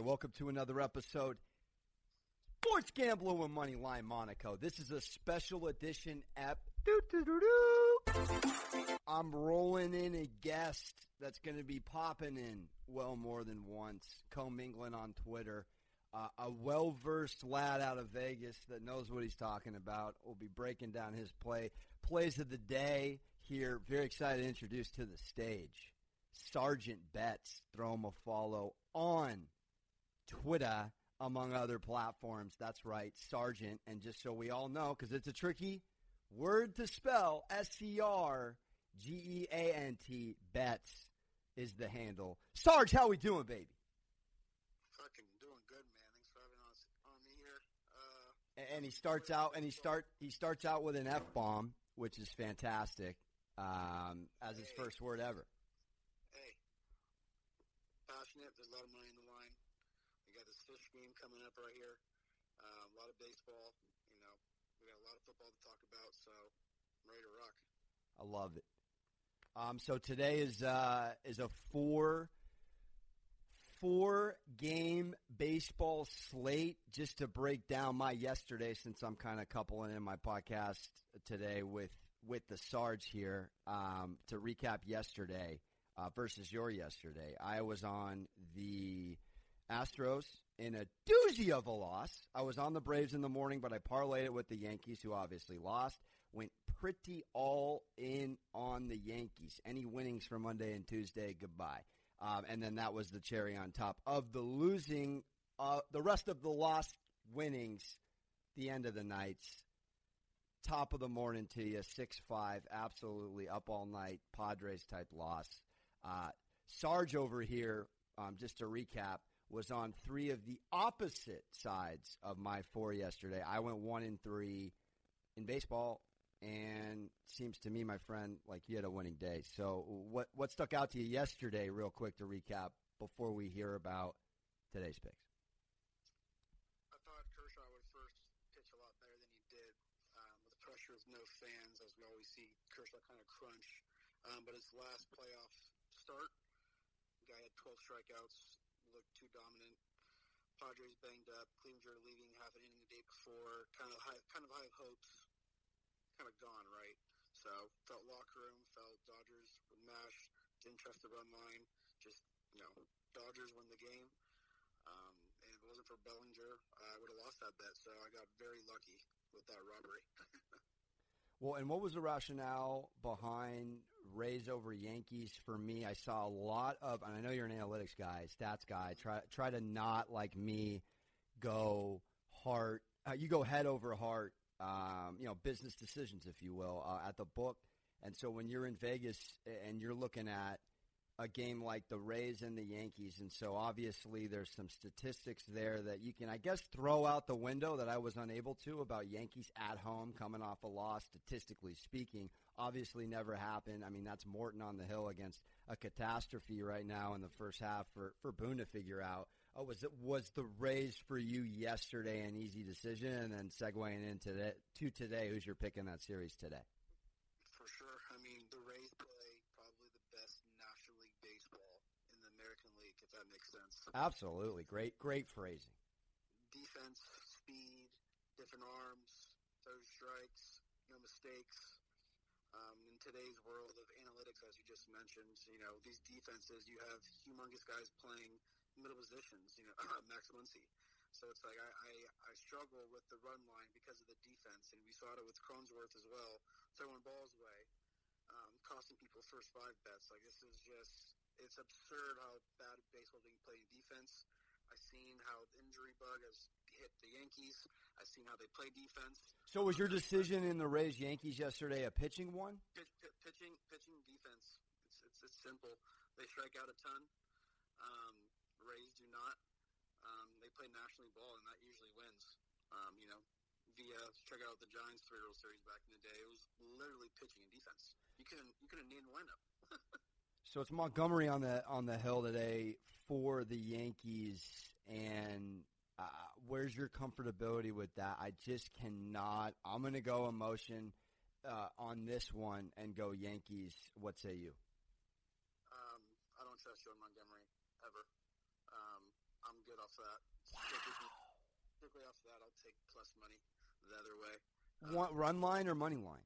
welcome to another episode. Sports Gambler with Moneyline Monaco. This is a special edition app. I'm rolling in a guest that's going to be popping in well more than once, commingling on Twitter. Uh, a well versed lad out of Vegas that knows what he's talking about. will be breaking down his play plays of the day here. Very excited to introduce to the stage Sergeant Betts. Throw him a follow on Twitter, among other platforms. That's right, Sergeant. And just so we all know, because it's a tricky word to spell, S C R G E A N T, Betts is the handle. Sarge, how we doing, baby? Fucking doing good, man. Thanks for having us on me here. Uh, and he starts out, and he start he starts out with an F bomb, which is fantastic, um, as his first word ever. Hey, passionate. There's a lot of money in the line. We got this fish game coming up right here. Uh, a lot of baseball. You know, we got a lot of football to talk about. So I'm ready to rock. I love it. Um, so today is uh, is a four four game baseball slate just to break down my yesterday since I'm kind of coupling in my podcast today with with the Sarge here um, to recap yesterday uh, versus your yesterday. I was on the Astros in a doozy of a loss. I was on the Braves in the morning, but I parlayed it with the Yankees, who obviously lost. Went pretty all in on the Yankees. Any winnings for Monday and Tuesday, goodbye. Um, and then that was the cherry on top of the losing, uh, the rest of the lost winnings, the end of the nights. Top of the morning to you, 6 5, absolutely up all night, Padres type loss. Uh, Sarge over here, um, just to recap, was on three of the opposite sides of my four yesterday. I went one in three in baseball, and seems to me, my friend, like you had a winning day. So, what what stuck out to you yesterday, real quick to recap before we hear about today's picks? I thought Kershaw would first pitch a lot better than he did. Um, with the pressure of no fans, as we always see Kershaw kind of crunch. Um, but his last playoff start, guy had 12 strikeouts, looked too dominant. Padres banged up. Clevinger leaving half an inning the day before. Kind of high, kind of high hopes. Kind of gone right. So felt locker room. Felt Dodgers were mashed. Didn't trust the run line. Just you know, Dodgers win the game. Um, and if it wasn't for Bellinger, I would have lost that bet. So I got very lucky with that robbery. Well, and what was the rationale behind Rays over Yankees for me? I saw a lot of, and I know you're an analytics guy, stats guy. Try try to not like me go heart. Uh, you go head over heart. Um, you know, business decisions, if you will, uh, at the book. And so when you're in Vegas and you're looking at a game like the Rays and the Yankees, and so obviously there's some statistics there that you can, I guess, throw out the window that I was unable to about Yankees at home coming off a loss, statistically speaking. Obviously, never happened. I mean, that's Morton on the hill against a catastrophe right now in the first half for for Boone to figure out. Oh, was it was the Rays for you yesterday an easy decision, and then segueing into that to today, who's your pick in that series today? For sure. I mean, the Rays play probably the best National League baseball in the American League, if that makes sense. Absolutely, great, great phrasing. Defense, speed, different arms, third strikes, no mistakes. Um, in today's world of analytics, as you just mentioned, you know these defenses. You have humongous guys playing middle positions. You know, Max Muncy. So it's like I, I, I struggle with the run line because of the defense, and we saw it with Cronenworth as well, throwing balls away, um, costing people first five bets. Like this is just it's absurd how bad baseball being played in defense. I've seen how the injury bug has hit the Yankees. I've seen how they play defense. So was your decision in the Rays Yankees yesterday a pitching one? Pitch, p- pitching, pitching, defense. It's, it's it's simple. They strike out a ton. Um, Rays do not. Um, they play National League ball, and that usually wins. Um, you know, via check out the Giants three World Series back in the day. It was literally pitching and defense. You couldn't you couldn't name the lineup. So it's Montgomery on the on the hill today for the Yankees, and uh, where's your comfortability with that? I just cannot. I'm going to go emotion uh, on this one and go Yankees. What say you? Um, I don't trust Joe Montgomery ever. Um, I'm good off that. Wow. Strictly, off that, I'll take plus money the other way. One, run line or money line?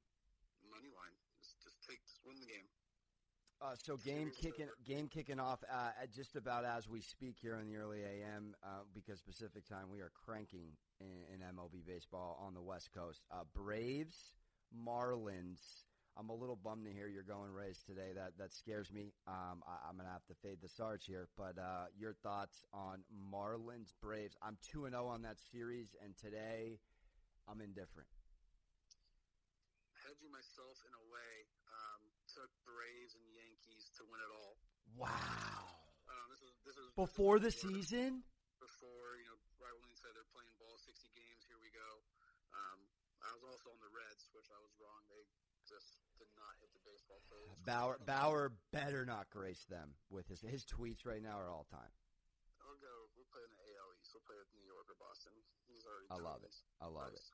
Money line. Just, just take, just win the game. Uh, so game kicking game kicking off uh, at just about as we speak here in the early AM uh, because Pacific time we are cranking in, in MLB baseball on the West Coast. Uh, Braves, Marlins. I'm a little bummed to hear you're going Rays today. That that scares me. Um, I, I'm gonna have to fade the Sarge here. But uh, your thoughts on Marlins Braves? I'm two and zero on that series, and today I'm indifferent. Hedging myself in a way, um, took Braves and Yankees to win it all. Wow. Um, this is this is Before the this is where- season. Before you know, right when said they're playing ball 60 games, here we go. Um, I was also on the Reds, which I was wrong. They just did not hit the baseball field. Bauer Bauer better not grace them with his his tweets right now are all time. I'll go. We'll play in the AL East. We'll play with New York or Boston. He's already. I done love it. I love it.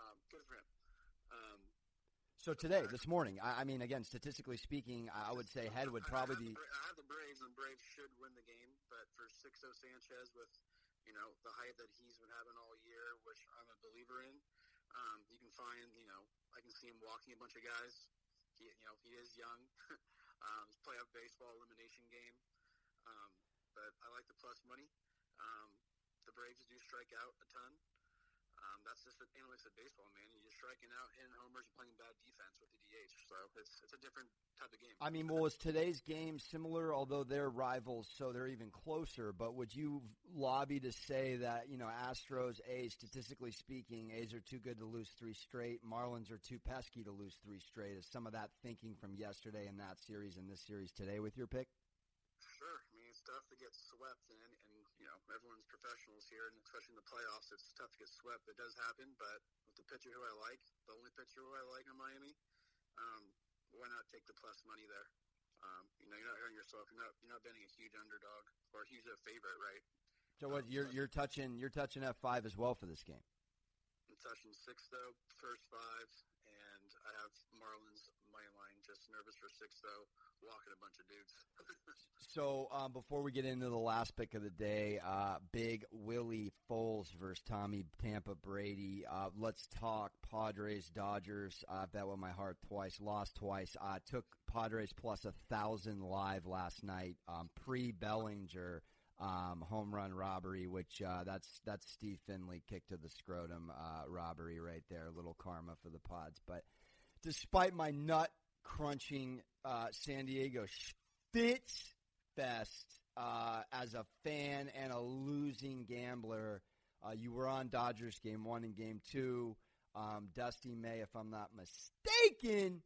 Um, good for him. Um, So today, this morning, I, I mean, again, statistically speaking, I would say Head would probably be. I have the Braves, and Braves should win the game. But for Sixto Sanchez, with you know the height that he's been having all year, which I'm a believer in, um, you can find you know I can see him walking a bunch of guys. He you know he is young. um, it's playoff baseball elimination game, um, but I like the plus money. Um, the Braves do strike out a ton. Um, that's just the analytics of baseball, man. You're striking out, hitting homers, you're playing bad defense with the DH. So it's it's a different type of game. I mean, well, is today's game similar? Although they're rivals, so they're even closer. But would you lobby to say that you know Astros, A's, statistically speaking, A's are too good to lose three straight. Marlins are too pesky to lose three straight. Is some of that thinking from yesterday in that series and this series today with your pick? Sure. I mean, it's tough to get swept, and, and know, everyone's professionals here, and especially in the playoffs, it's tough to get swept. It does happen, but with the pitcher who I like, the only pitcher who I like in Miami, um, why not take the plus money there? Um, you know, you're not hurting yourself. You're not you're not betting a huge underdog or a huge favorite, right? So what you're you're touching you're touching F five as well for this game. I'm touching six though, first five, and I have Marlins money line. Just nervous for six though, walking a bunch of dudes. So um, before we get into the last pick of the day, uh, Big Willie Foles versus Tommy Tampa Brady. Uh, let's talk Padres Dodgers. I uh, bet with my heart twice, lost twice. Uh, took Padres plus a thousand live last night. Um, Pre Bellinger um, home run robbery, which uh, that's that's Steve Finley kick to the scrotum uh, robbery right there. A little karma for the Pods, but despite my nut crunching uh, San Diego Fitz fest uh, as a fan and a losing gambler. Uh, you were on Dodgers game one and game two. Um, Dusty May, if I'm not mistaken,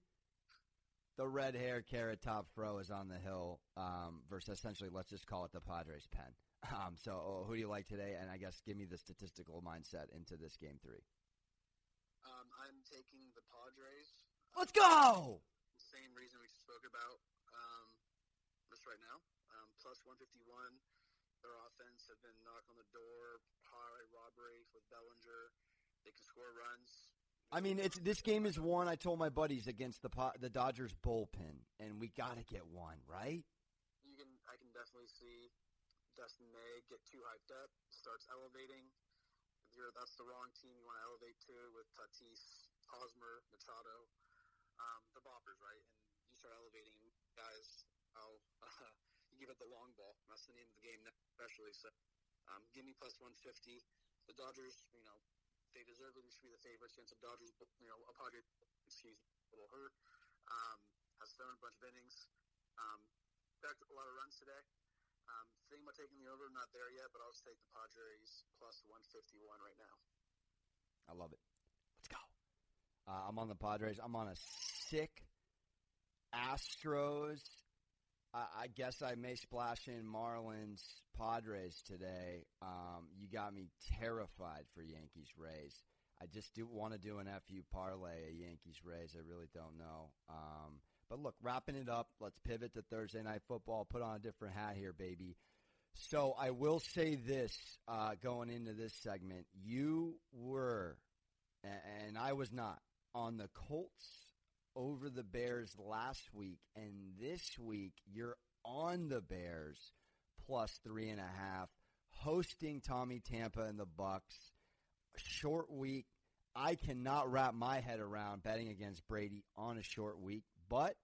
the red hair carrot top fro is on the hill um, versus essentially, let's just call it the Padres pen. Um, so, oh, who do you like today? And I guess give me the statistical mindset into this game three. Um, I'm taking the Padres. Let's go! Same reason we spoke about um, just right now. Um, plus 151. Their offense have been knock on the door, high robbery with Bellinger. They can score runs. I mean, it's this game is one. I told my buddies against the the Dodgers bullpen, and we got to get one right. You can, I can definitely see Dustin May get too hyped up, starts elevating. You're, that's the wrong team you want to elevate to with Tatis, Hosmer, Machado, um, the boppers, right? And you start elevating guys. Oh, uh, you give it the long ball. That's the name of the game, especially. So, um, give me plus 150. The Dodgers, you know, they deservedly should be the favorites against the Dodgers. You know, a Padres, excuse me, a little hurt. Um, has thrown a bunch of innings. Um, expect a lot of runs today. Um, thinking about taking the over, not there yet, but I'll just take the Padres plus 151 right now. I love it. Let's go. Uh, I'm on the Padres. I'm on a sick Astros. I, I guess I may splash in Marlins Padres today. Um, you got me terrified for Yankees Rays. I just do want to do an FU parlay, a Yankees Rays. I really don't know. Um, but look, wrapping it up, let's pivot to Thursday night football. Put on a different hat here, baby. So I will say this uh, going into this segment: you were, and I was not, on the Colts over the Bears last week, and this week you're on the Bears plus three and a half. hosting Tommy Tampa and the Bucs. Short week. I cannot wrap my head around betting against Brady on a short week, but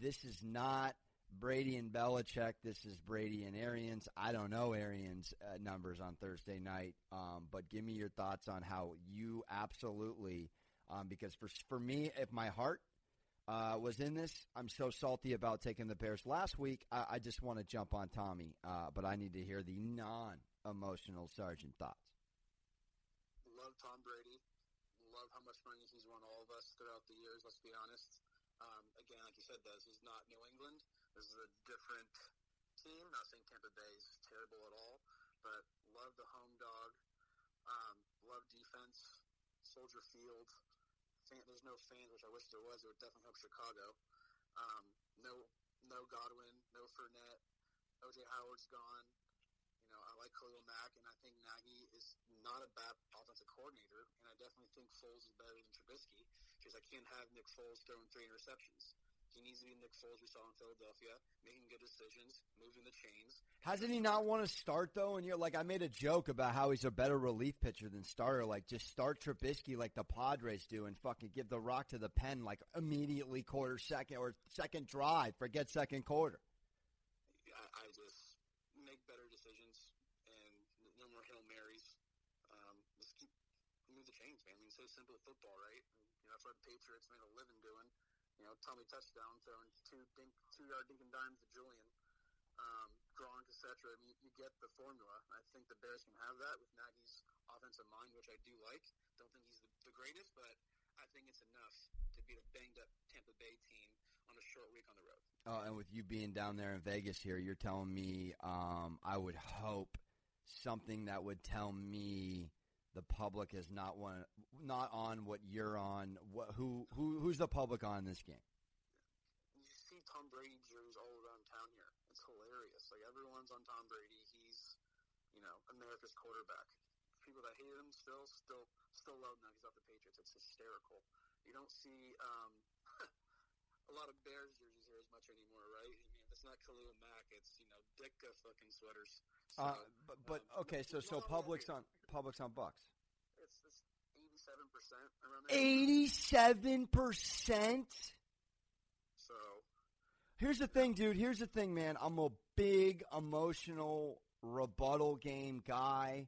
this is not Brady and Belichick. This is Brady and Arians. I don't know Arians' uh, numbers on Thursday night, um, but give me your thoughts on how you absolutely, um, because for for me, if my heart uh, was in this, I'm so salty about taking the Bears last week. I, I just want to jump on Tommy, uh, but I need to hear the non-emotional Sergeant thoughts. Love Tom Brady. Love how much money he's won all of us throughout the years. Let's be honest. Um, again, like you said, this is not New England. This is a different team. Not saying Tampa Bay is terrible at all, but love the home dog. Um, love defense. Soldier Field. Fan, there's no fans, which I wish there was. It would definitely help Chicago. Um, no, no Godwin, no Fournette. OJ Howard's gone. You know, I like Khalil Mack, and I think Nagy is not a bad offensive coordinator, and I definitely think Foles is better than Trubisky because I can't have Nick Foles throwing three interceptions. He needs to be Nick Foles we saw in Philadelphia, making good decisions, moving the chains. Hasn't he not want to start though? And you're like, I made a joke about how he's a better relief pitcher than starter. Like, just start Trubisky like the Padres do, and fucking give the rock to the pen like immediately quarter second or second drive. Forget second quarter. I, I just make better decisions and no more hail marys. Um, just keep move the chains, man. I mean, it's so simple football, right? And, you know, that's what the Patriots made a living doing. Tommy touchdown throwing two dink, two yard dink and dimes to Julian, um, Gronk, etc. I mean, you, you get the formula. I think the Bears can have that with Nagy's offensive mind, which I do like. Don't think he's the, the greatest, but I think it's enough to beat a banged up Tampa Bay team on a short week on the road. Oh, and with you being down there in Vegas here, you're telling me um, I would hope something that would tell me the public is not one, not on what you're on. What, who, who, who's the public on this game? You see Tom Brady jerseys all around town here. It's hilarious. Like everyone's on Tom Brady. He's, you know, America's quarterback. People that hate him still, still, still love him. He's off the Patriots. It's hysterical. You don't see um, a lot of Bears jerseys here as much anymore, right? I mean, it's not Khalil Mack. It's you know Ditka fucking sweaters. So, Uh, but, but um, okay, so so not a lot public's on public's on Bucs. It's it's eighty-seven percent around there. Eighty-seven percent. So Here's the thing, dude. Here's the thing, man. I'm a big emotional rebuttal game guy.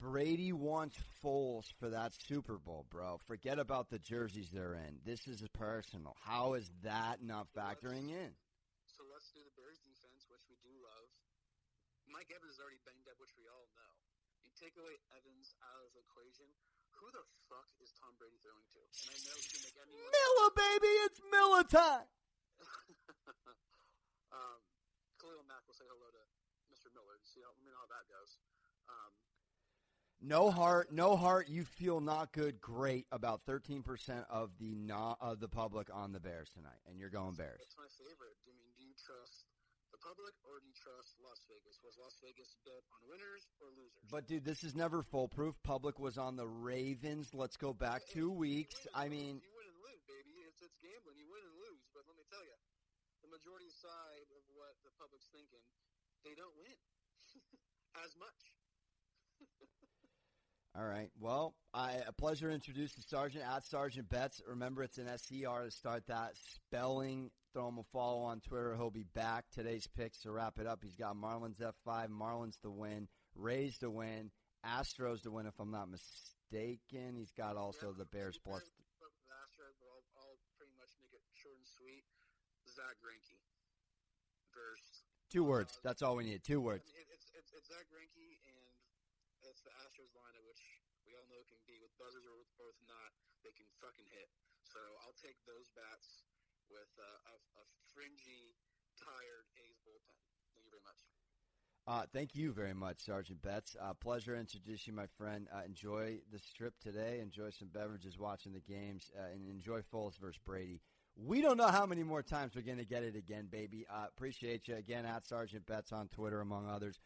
Brady wants Foles for that Super Bowl, bro. Forget about the jerseys they're in. This is personal. How is that not factoring in? so let's do the Bears defense, which we do love. Mike Evans is already banged up, which we all know. You take away Evans out of the equation. Who the fuck is Tom Brady throwing to? And I know he can make anyone. Miller, baby, it's Miller time. um, Khalil Mack will say hello to Mr. Miller and see how, me know how that goes. Um, No heart, no heart. You feel not good. Great about 13% of the not, of the public on the Bears tonight, and you're going Bears. It's my favorite. I mean, do you trust the public or do you trust Las Vegas? Was Las Vegas built on winners or losers? But dude, this is never foolproof. Public was on the Ravens. Let's go back two weeks. I mean, you win and lose, baby. It's it's gambling. You win and lose. But let me tell you, the majority side of what the public's thinking, they don't win as much. all right. Well, I a pleasure to introduce the sergeant at Sergeant Betts. Remember, it's an SCR to start that spelling. Throw him a follow on Twitter. He'll be back. Today's picks to wrap it up. He's got Marlins F5, Marlins to win, Rays to win, Astros to win. If I'm not mistaken, he's got also Yeah, the Bears plus. Astros, but I'll, I'll pretty much make it short and sweet. Zack Greinke. Two words. That's all we need. Two words. It, it's, it's it's Zack Greinke it's the Astros lineup, which we all know can be with buzzers or with both not. They can fucking hit. So I'll take those bats with uh, a, a fringy, tired A's bullpen. Thank you very much. Uh, thank you very much, Sergeant Betts. Uh, pleasure introducing my friend. Uh, enjoy the strip today. Enjoy some beverages watching the games, uh, and enjoy Foles versus Brady. We don't know how many more times we're going to get it again, baby. Uh, appreciate you again at Sergeant Betts on Twitter, among others.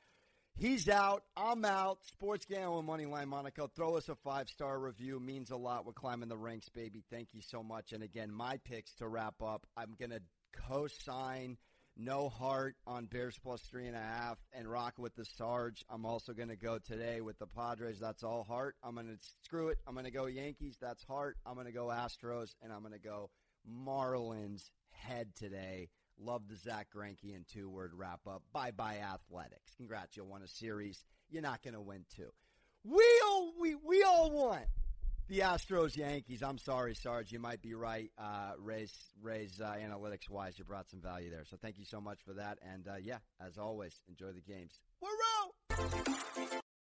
He's out. I'm out. Sports Gambling Moneyline Monaco. Throw us a five star review. Means a lot. We're climbing the ranks, baby. Thank you so much. And again, my picks to wrap up. I'm going to co sign no heart on Bears plus three and a half, and rock with the Sarge. I'm also going to go today with the Padres. That's all heart. I'm going to screw it. I'm going to go Yankees. That's heart. I'm going to go Astros, and I'm going to go Marlins head today. Love the Zack Greinke and two word wrap up. Bye bye athletics. Congrats, you won a series. You're not going to win two. We all we we all want the Astros Yankees. I'm sorry, Sarge. You might be right. Uh, Ray's Ray's uh, analytics wise, you brought some value there. So thank you so much for that. And uh, yeah, as always, enjoy the games. We're out.